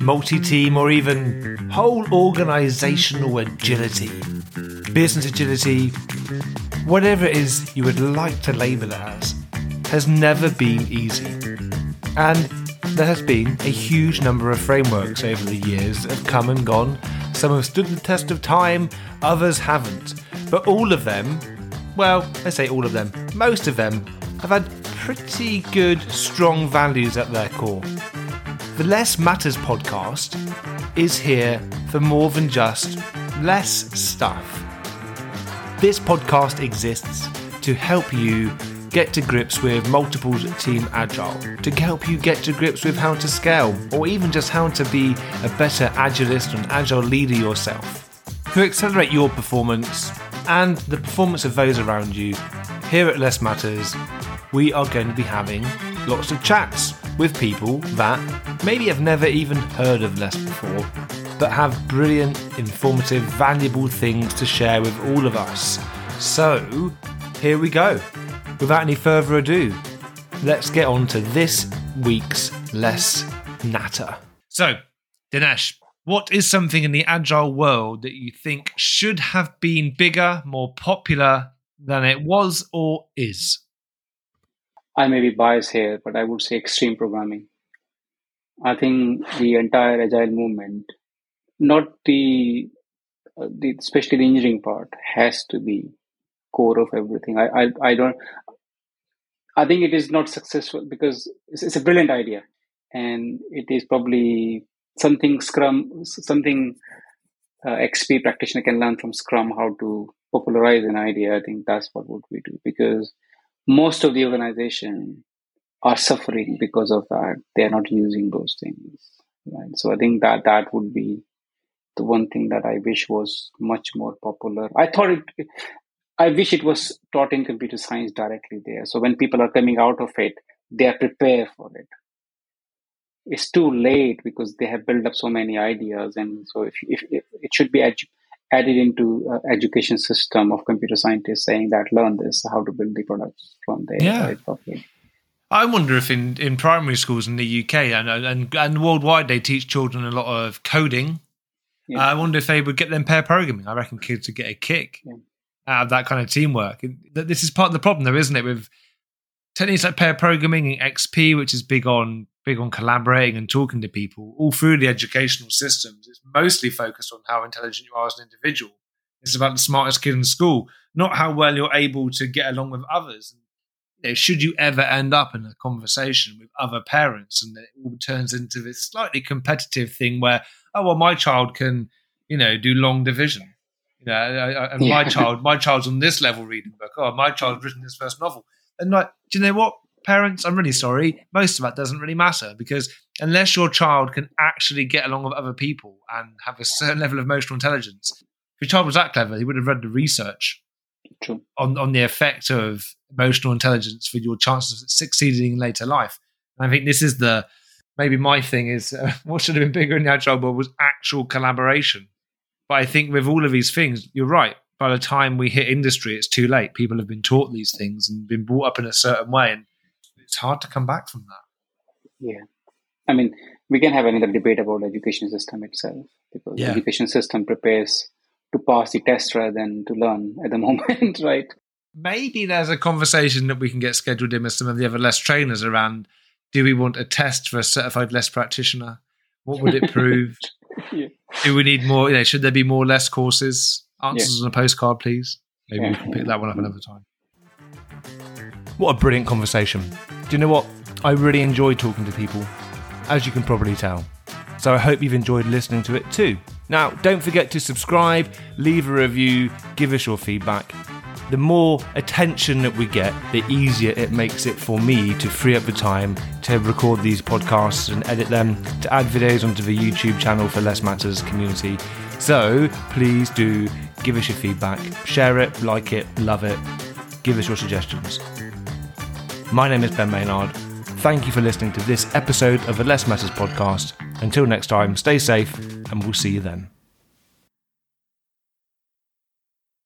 multi team, or even whole organizational agility, business agility, whatever it is you would like to label it as, has never been easy. And there has been a huge number of frameworks over the years that have come and gone. Some have stood the test of time, others haven't. But all of them, well, I say all of them, most of them, have had pretty good, strong values at their core. The LeSS Matters podcast is here for more than just LeSS stuff. This podcast exists to help you get to grips with multiple team agile, to help you get to grips with how to scale, or even just how to be a better agilist and agile leader yourself. To accelerate your performance and the performance of those around you, here at LeSS Matters, we are going to be having lots of chats with people that maybe have never even heard of LeSS before, but have brilliant, informative, valuable things to share with all of us. So, here we go. Without any further ado, let's get on to this week's LeSS Natter. So, Dinesh, what is something in the agile world that you think should have been bigger, more popular than it was or is? I may be biased here, but I would say extreme programming. I think the entire agile movement, not the, uh, the especially the engineering part, has to be core of everything. I, I, I don't. I think it is not successful because it's, it's a brilliant idea, and it is probably something Scrum, something uh, XP practitioner can learn from Scrum how to popularize an idea. I think that's what would we do because most of the organization are suffering because of that. They are not using those things. Right. So I think that that would be the one thing that I wish was much more popular. I thought it, I wish it was taught in computer science directly there. So when people are coming out of it, they are prepared for it. It's too late because they have built up so many ideas, and so if, if, if it should be edu- added into uh, education system of computer scientists saying that learn this how to build the products from there yeah. Right, I wonder if in, in primary schools in the UK and, and and worldwide they teach children a lot of coding. Yeah. I wonder if they would get them pair programming. I reckon kids would get a kick yeah. out of that kind of teamwork. This is part of the problem, though, isn't it? With techniques like pair programming and XP, which is big on big on collaborating and talking to people all through the educational systems. It's mostly focused on how intelligent you are as an individual. It's about the smartest kid in school, not how well you're able to get along with others. You know, should you ever end up in a conversation with other parents and it all turns into this slightly competitive thing where, oh well, my child can, you know, do long division. You know, and yeah. my child, my child's on this level reading book. Oh, my child's written this first novel. And like, do you know what? parents, I'm really sorry, most of that doesn't really matter because unless your child can actually get along with other people and have a certain level of emotional intelligence, if your child was that clever, he would have read the research True. on on the effect of emotional intelligence for your chances of succeeding in later life. And I think this is the maybe my thing is uh, what should have been bigger in the agile world was actual collaboration. But I think with all of these things, you're right. By the time we hit industry, it's too late. People have been taught these things and been brought up in a certain way, and it's hard to come back from that. Yeah. I mean, we can have another debate about education system itself because yeah. education system prepares to pass the test rather than to learn at the moment, right? Maybe there's a conversation that we can get scheduled in with some of the other LeSS trainers around do we want a test for a certified LeSS practitioner? What would it prove? yeah. Do we need more? You know, should there be more LeSS courses? Answers yeah. on a postcard, please. Maybe yeah. we can pick that one up another time. What a brilliant conversation. Do you know what? I really enjoy talking to people, as you can probably tell. So I hope you've enjoyed listening to it too. Now, don't forget to subscribe, leave a review, give us your feedback. The more attention that we get, the easier it makes it for me to free up the time to record these podcasts and edit them, to add videos onto the YouTube channel for LeSS Matters community. So please do give us your feedback, share it, like it, love it, give us your suggestions. My name is Ben Maynard. Thank you for listening to this episode of the LeSS Matters podcast. Until next time, stay safe and we'll see you then.